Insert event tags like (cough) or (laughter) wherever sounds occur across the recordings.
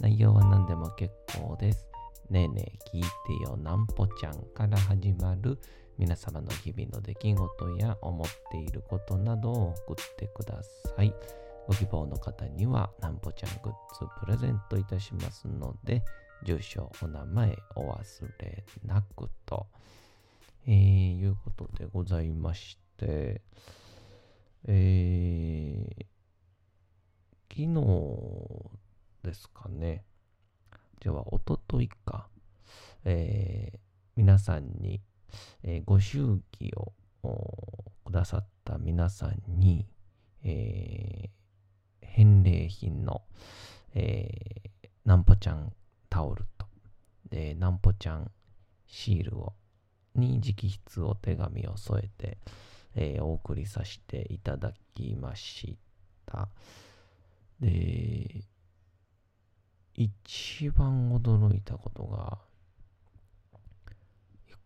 内容は何でも結構です。ねえねえ聞いてよなんぽちゃんから始まる皆様の日々の出来事や思っていることなどを送ってください。ご希望の方にはなんぽちゃんグッズプレゼントいたしますので、住所、お名前お忘れなくと、えー、いうことでございまして、えー、昨日ですかね。じゃあ、おとといか。えー皆さんに、えーご祝儀をくださった皆さんに、えー返礼品の、えーなんぽちゃんタオルと、で、なんぽちゃんシールを、に直筆お手紙を添えて、えーお送りさせていただきました。で、一番驚いたことが、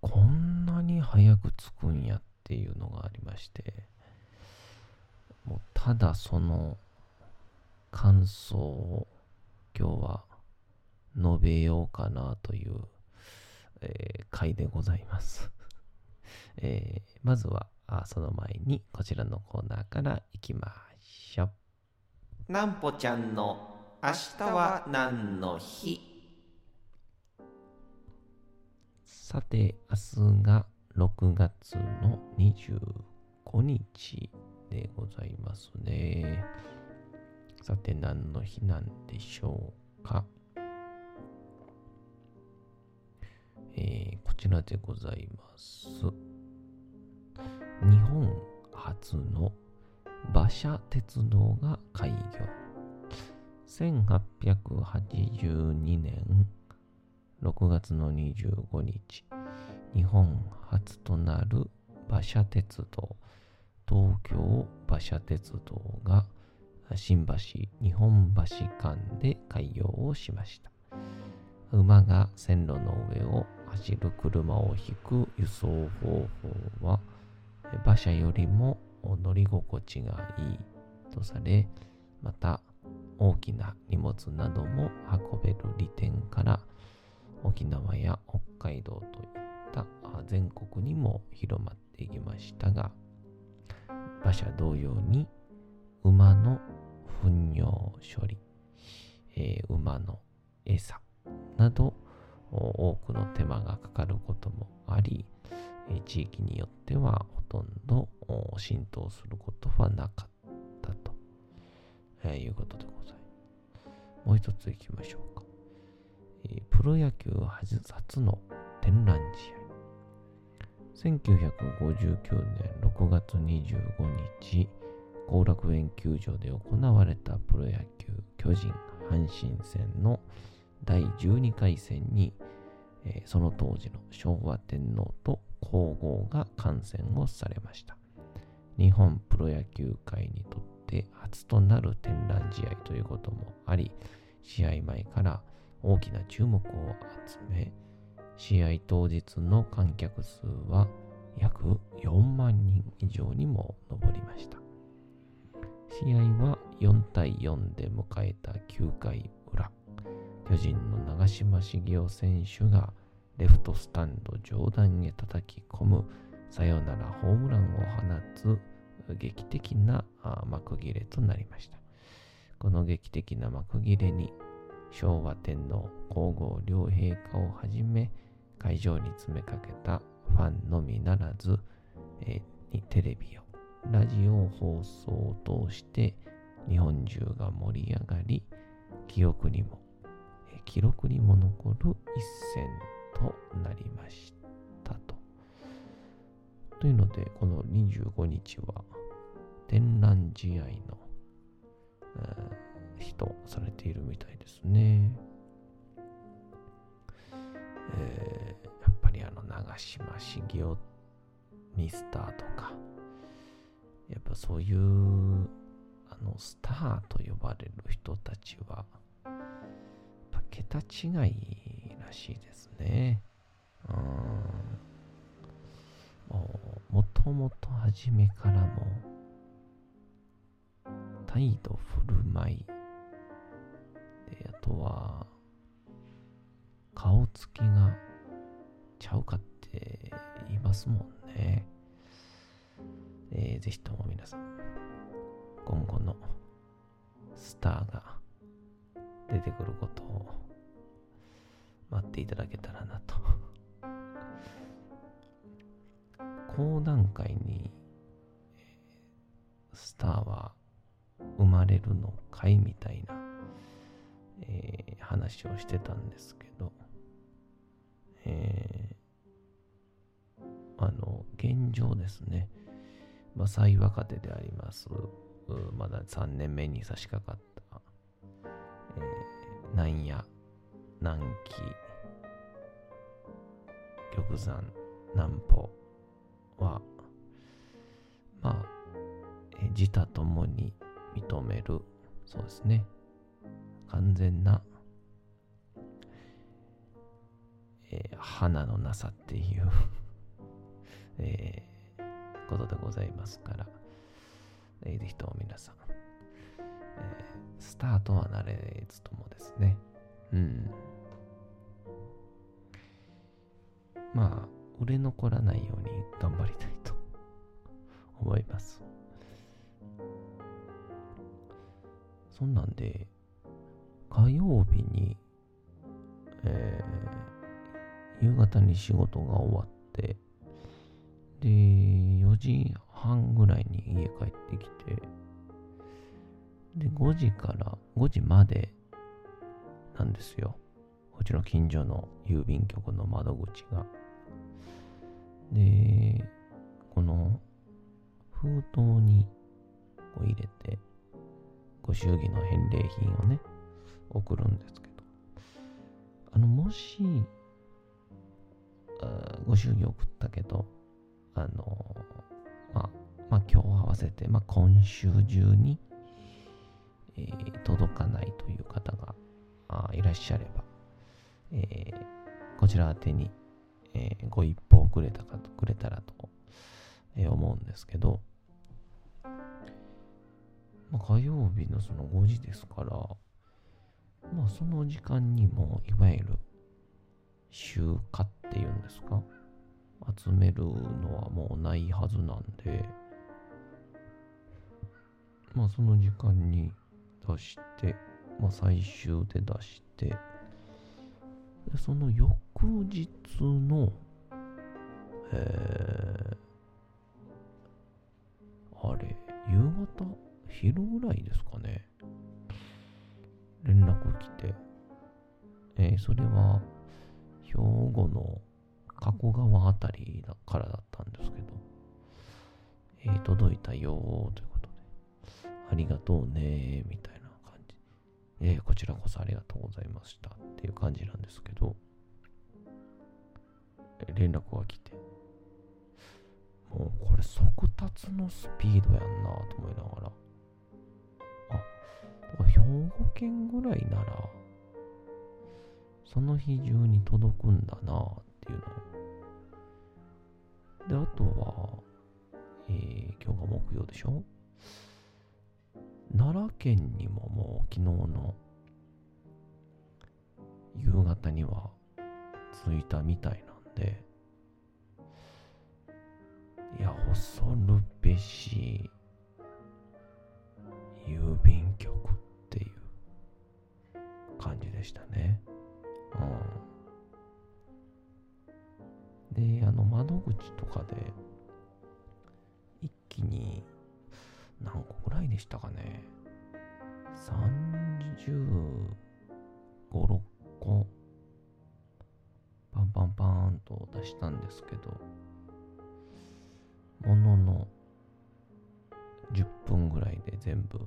こんなに早く着くんやっていうのがありまして、もうただその感想を今日は述べようかなという、えー回でございます。(laughs) えーまずはあその前にこちらのコーナーからいきましょう。なんぽちゃんの明日は何の日？さて、明日が6月の25日でございますね。さて、何の日なんでしょうか。えーこちらでございます。日本初の馬車鉄道が開業。1882年6月の25日、日本初となる馬車鉄道、東京馬車鉄道が新橋日本橋間で開業をしました。馬が線路の上を走る車を引く輸送方法は馬車よりも乗り心地がいいとされ、また大きな荷物なども運べる利点から沖縄や北海道といった全国にも広まっていきましたが馬車同様に馬の糞尿処理、えー馬の餌など多くの手間がかかることもあり、地域によってはほとんど浸透することはなかったと、えーいうことでございます。もう一つ行きましょうか。えプロ野球初の天覧試合。1959年6月25日、後楽園球場で行われたプロ野球巨人阪神戦の第12回戦に、えーその当時の昭和天皇と皇后が観戦をされました。日本プロ野球界にとって初となる天覧試合ということもあり、試合前から大きな注目を集め、試合当日の観客数は約4万人以上にも上りました。試合は4対4で迎えた9回裏、巨人の長嶋茂雄選手がレフトスタンド上段へ叩き込むサヨナラホームランを放つ劇的な幕切れとなりました。この劇的な幕切れに昭和天皇皇后両陛下をはじめ会場に詰めかけたファンのみならず、えー、テレビをラジオ放送を通して日本中が盛り上がり記憶にも、えー、記録にも残る一戦となりましたと。というのでこの25日は天覧試合の、とされているみたいですね。えー、やっぱりあの長嶋茂雄ミスターとか、やっぱそういうあのスターと呼ばれる人たちは、桁違いらしいですね。うん。もう、もともと初めからも、態度振る舞い、で、あとは、顔つきがちゃうかって言いますもんね。えー、ぜひとも皆さん、今後のスターが出てくることを待っていただけたらなと。講談会にスターは生まれるのかいみたいな、えー、話をしてたんですけど、えー、あの、現状ですね、まあ、最若手であります、まだ3年目に差し掛かった、えー、南野、南紀、玉山、南方は、まあ、自他ともに認める、そうですね、完全な、えー、花のなさっていう (laughs) えー、ことでございますから、えー、ぜひとも皆さん、えー、スタートはなれずともですね、うん。まあ、売れ残らないように頑張りたいと (laughs) 思います。そんなんで、火曜日に、えー、夕方に仕事が終わって、で、4時半ぐらいに家帰ってきて、で、5時から5時までなんですよ。うちの近所の郵便局の窓口が。で、この封筒にこう入れて、ご祝儀の返礼品をね、送るんですけど、あの、もし、ご祝儀送ったけど、あの、まあ、まあ、今日合わせて、まあ、今週中に、えー、届かないという方があいらっしゃれば、えー、こちら宛てに、えー、ご一報くれたか、くれたらと、え思うんですけど、まあ、火曜日のその5時ですから、まあその時間にも、いわゆる集荷っていうんですか？集めるのはもうないはずなんで、まあその時間に出して、まあ最終で出して、でその翌日の、えー、あれ、夕方？昼ぐらいですかね？連絡来て、えー、それは、兵庫の加古川あたりだからだったんですけど、えー、届いたよということで、ありがとうねみたいな感じ。えー、こちらこそありがとうございましたっていう感じなんですけど、えー、連絡が来て、もうこれ速達のスピードやんなと思いながら、兵庫県ぐらいなら、その日中に届くんだなっていうの。で、あとは、えー、今日が木曜でしょ？奈良県にももう昨日の夕方には着いたみたいなんで、いや、恐るべし郵便局っていう感じでしたね。うん。で、あの、窓口とかで、一気に、何個ぐらいでしたかね。35、6個、パンパンパーンと出したんですけど、ものの10分ぐらいで全部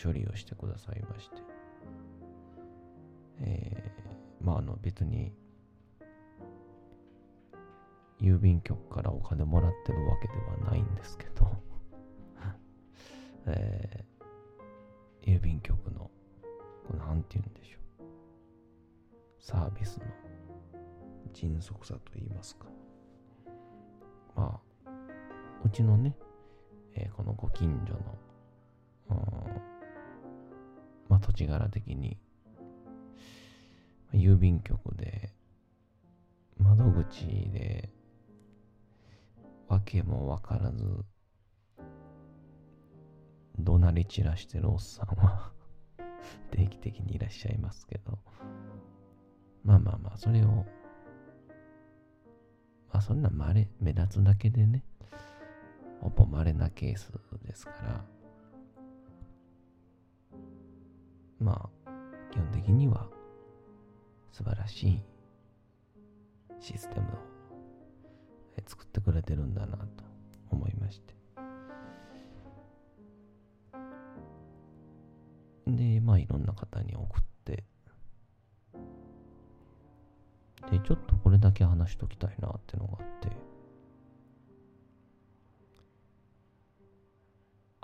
処理をしてくださいまして、えー、まああの別に郵便局からお金もらってるわけではないんですけど (laughs) えー、郵便局の、これなんて言うんでしょう。サービスの迅速さと言いますか。まあ、うちのね、えー、このご近所の、まあ土地柄的に、郵便局で、窓口で、わけもわからず、怒鳴り散らしてるおっさんは (laughs) 定期的にいらっしゃいますけど、まあまあまあ、それを、まあそんなまれ、目立つだけでね、ほぼ稀なケースですから、まあ、基本的には素晴らしいシステムを作ってくれてるんだなと思いまして。で、まあいろんな方に送って、で、ちょっとこれだけ話しときたいなってのがあって、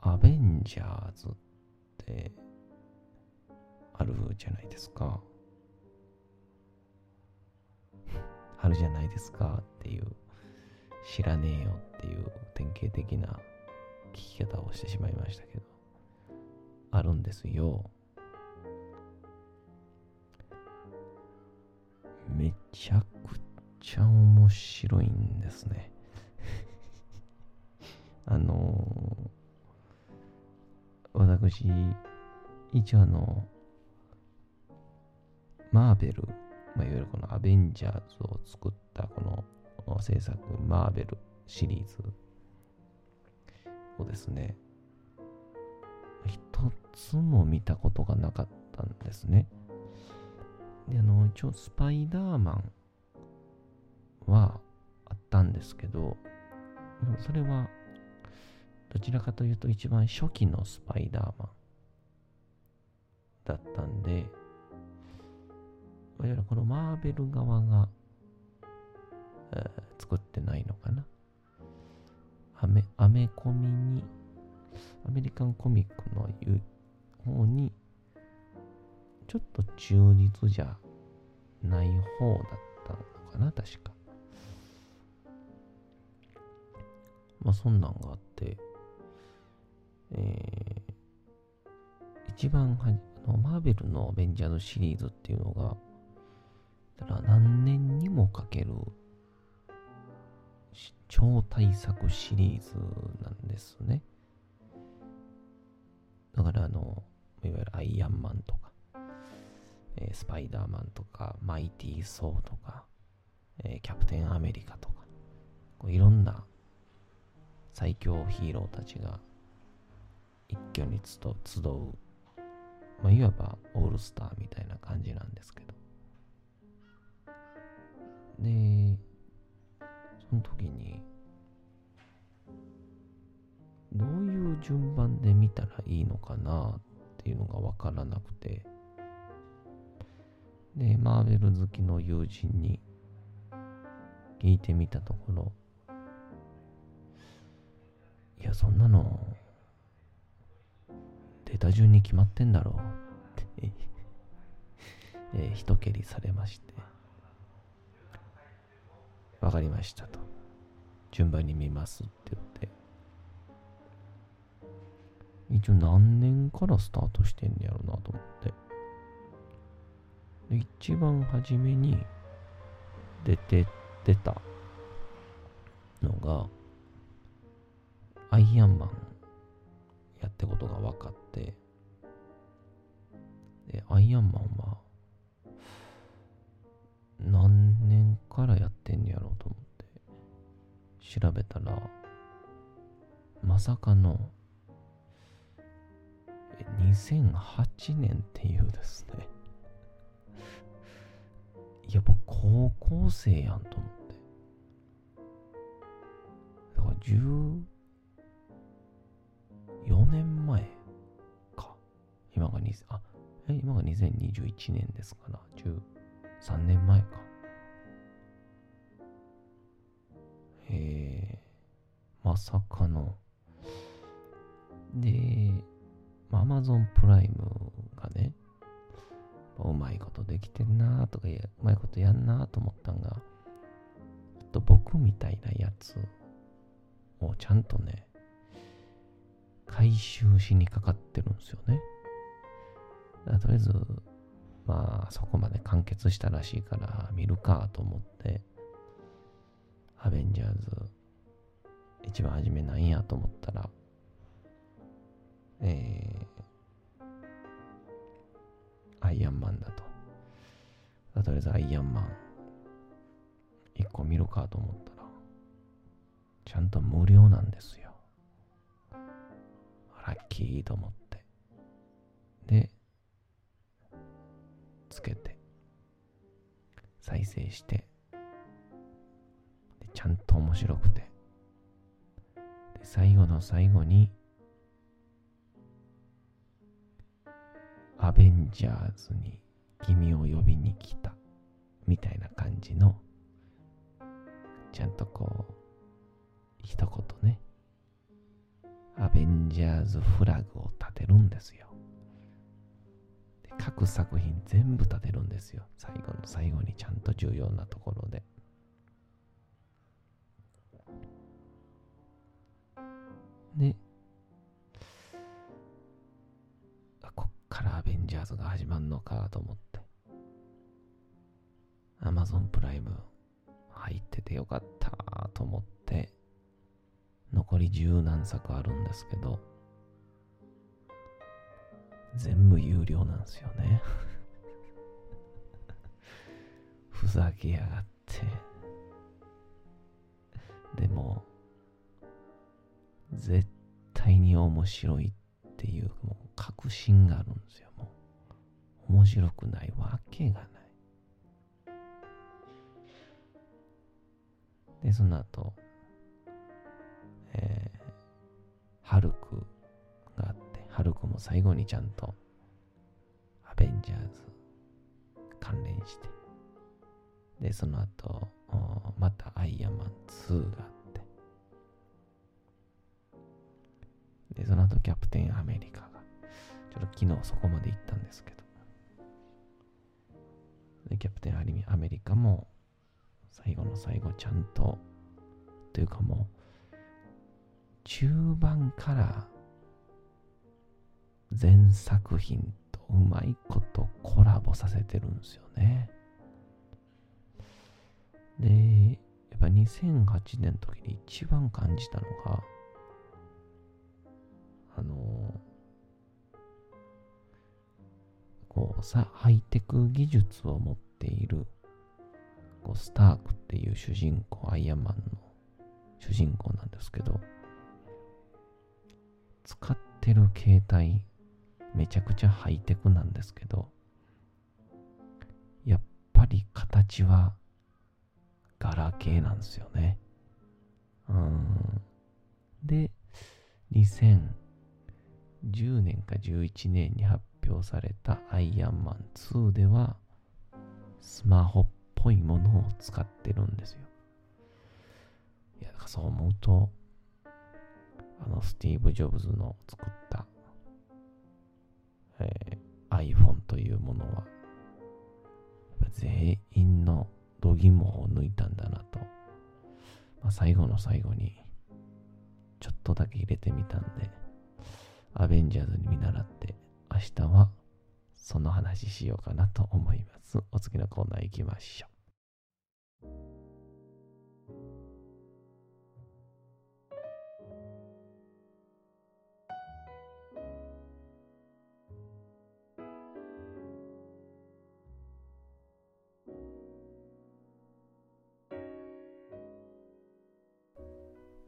アベンジャーズってあるじゃないですか。あるじゃないですかっていう、知らねえよっていう典型的な聞き方をしてしまいましたけど。あるんですよ。めちゃくちゃ面白いんですね。(laughs) あのー、私、一応あの、マーベル、まあ、いわゆるこのアベンジャーズを作ったこの制作、マーベルシリーズをですね、一つも見たことがなかったんですね。で、あの、一応スパイダーマンはあったんですけど、それはどちらかというと一番初期のスパイダーマンだったんで、いわゆるこのマーベル側が、えー、作ってないのかな。アメ、アメコミにアメリカンコミックの方に、ちょっと忠実じゃない方だったのかな、確か。まあ、そんなんがあって、えー、一番はあのマーベルのアベンジャーズシリーズっていうのが、だから何年にもかける超大作シリーズなんですね。だからあの、いわゆるアイアンマンとか、えー、スパイダーマンとか、マイティー・ソーとか、えー、キャプテン・アメリカとか、こういろんな最強ヒーローたちが一挙に集う、まあ、いわばオールスターみたいな感じなんですけど。で、その時に、どういう順番で見たらいいのかなっていうのがわからなくて、で、マーベル好きの友人に聞いてみたところ、いや、そんなの、データ順に決まってんだろうって (laughs) えー、一蹴りされまして、わかりましたと。順番に見ますって言って、一応何年からスタートしてんねやろなと思って。で、一番初めに出て、出たのが、アイアンマンやってことが分かって、で、アイアンマンは、何年からやってんやろうと思って、調べたら、まさかの、2008年っていうですね。いや、僕、高校生やんと思って。だから、14今が2、あ、え、今が2021年ですから、13年前か。えー、まさかの。で、まあ、アマゾンプライムがね、うまいことできてんなとか、うまいことやんなと思ったんが、ちょっと僕みたいなやつをちゃんとね、回収しにかかってるんですよね。とりあえず、まあ、そこまで完結したらしいから見るかと思って、アベンジャーズ、一番初めなんやと思ったら、えー、アイアンマンだと。とりあえずアイアンマン、一個見るかと思ったら、ちゃんと無料なんですよ。ラッキーと思って。で、つけて、再生して、ちゃんと面白くて、で最後の最後に、アベンジャーズに君を呼びに来たみたいな感じのちゃんとこう一言ねアベンジャーズフラグを立てるんですよ。各作品全部立てるんですよ。最後の最後にちゃんと重要なところで。でこっからアベンジャーズが始まるのかと思って。アマゾンプライム入っててよかったと思って、残り十何作あるんですけど、全部有料なんですよね。(laughs) ふざけやがって。でも、絶対に面白いっていう、もう確信があるんですよ、もう。面白くないわけがない。で、その後、えー、ハルク、ルクも最後にちゃんと、アベンジャーズ関連して、で、その後、またアイアンマン2があって、で、その後キャプテンアメリカが。ちょっと昨日そこまで行ったんですけど。で、キャプテンアメリカも最後の最後ちゃんと、というかもう、中盤から全作品とうまいことコラボさせてるんですよね。で、やっぱ2008年の時に一番感じたのが、あのこうさ、ハイテク技術を持っている、こうスタークっていう主人公、アイアンマンの主人公なんですけど、使ってる携帯、めちゃくちゃハイテクなんですけど、やっぱり形はガラケーなんですよね。うん。で、2010年か11年に発表されたアイアンマン2ではスマホっぽいものを使ってるんですよ。いや、そう思うと、あのスティーブ・ジョブズの作った、えー、iPhone というものは、全員の度肝を抜いたんだなと、まあ、最後の最後にちょっとだけ入れてみたんで、アベンジャーズに見習って明日はその話しようかなと思います。お次のコーナー行きましょう。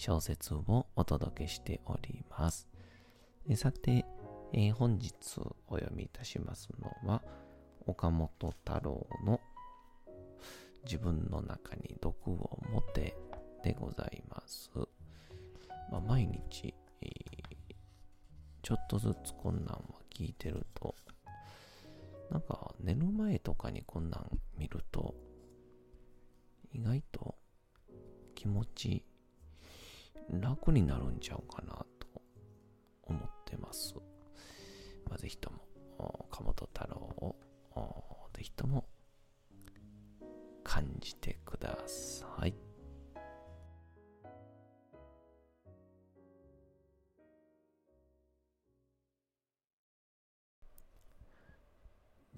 小説をお届けしております。さて、えー、本日お読みいたしますのは、岡本太郎の自分の中に毒を持てでございます。まあ、毎日、えー、ちょっとずつこんなんは聞いてると、なんか寝る前とかにこんなん見ると、意外と気持ち楽になるんちゃうかなと思ってます。まあ、ぜひとも、鴨本太郎をぜひとも感じてください。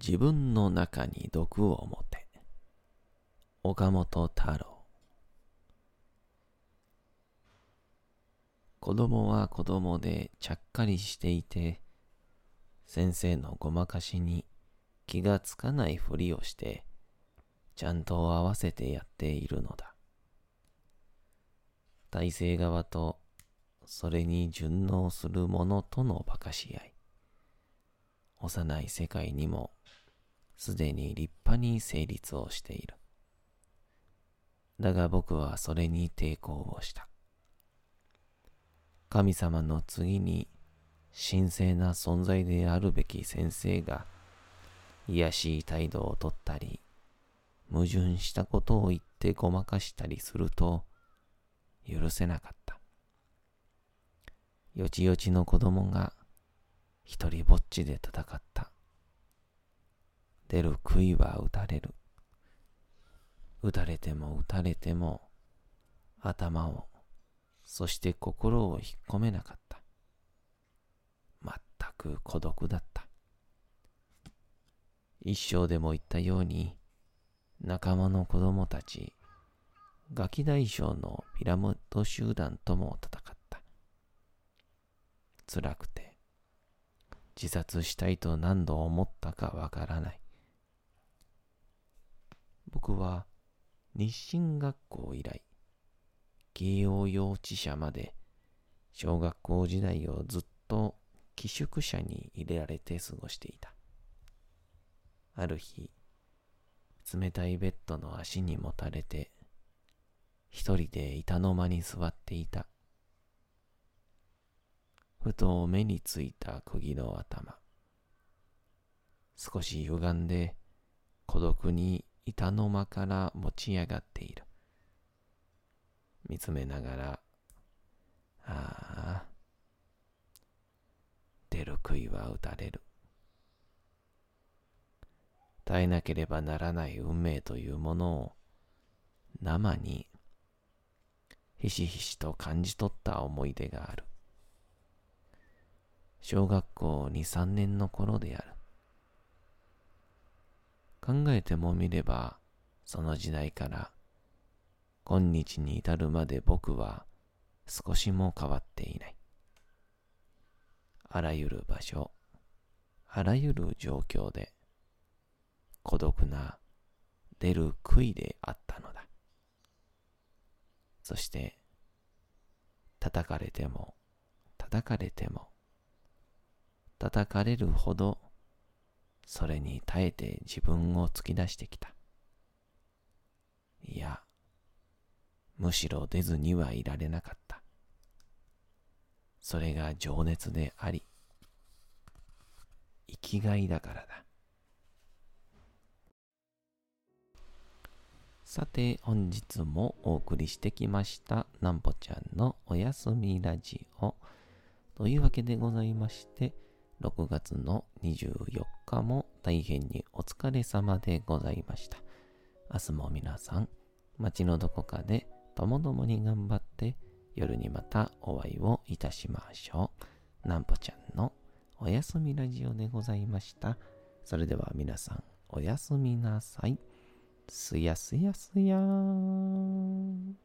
自分の中に毒を持て。岡本太郎。子供は子供でちゃっかりしていて、先生のごまかしに気がつかないふりをして、ちゃんと合わせてやっているのだ。体制側とそれに順応する者との馬鹿し合い。幼い世界にもすでに立派に成立をしている。だが僕はそれに抵抗をした。神様の次に神聖な存在であるべき先生が、卑しい態度をとったり、矛盾したことを言ってごまかしたりすると、許せなかった。よちよちの子供が、一人ぼっちで戦った。出る杭は打たれる。打たれても打たれても、頭をそして心を引っ込めなかった。全く孤独だった。一生でも言ったように、仲間の子供たち、ガキ大将のピラミッド集団とも戦った。辛くて、自殺したいと何度思ったかわからない。僕は日進学校以来、慶応幼稚舎まで小学校時代をずっと寄宿舎に入れられて過ごしていた。ある日、冷たいベッドの足にもたれて、一人で板の間に座っていた。ふと目についた釘の頭。少し歪んで孤独に板の間から持ち上がっている。見つめながら、ああ、出る杭は打たれる。耐えなければならない運命というものを生にひしひしと感じ取った思い出がある。小学校2、3年の頃である。考えてもみれば、その時代から今日に至るまで僕は少しも変わっていない。あらゆる場所、あらゆる状況で孤独な出る杭であったのだ。そして叩かれても叩かれても叩かれるほどそれに耐えて自分を突き出してきた。いや、むしろ出ずにはいられなかった。それが情熱であり、生きがいだからだ。さて、本日もお送りしてきました、なんぽちゃんのおやすみラジオ。というわけでございまして、6月の24日も大変にお疲れ様でございました。明日も皆さん、街のどこかでともどもに頑張って夜にまたお会いをいたしましょう。なんぽちゃんのおやすみラジオでございました。それでは皆さん、おやすみなさい。すやすやすやーん。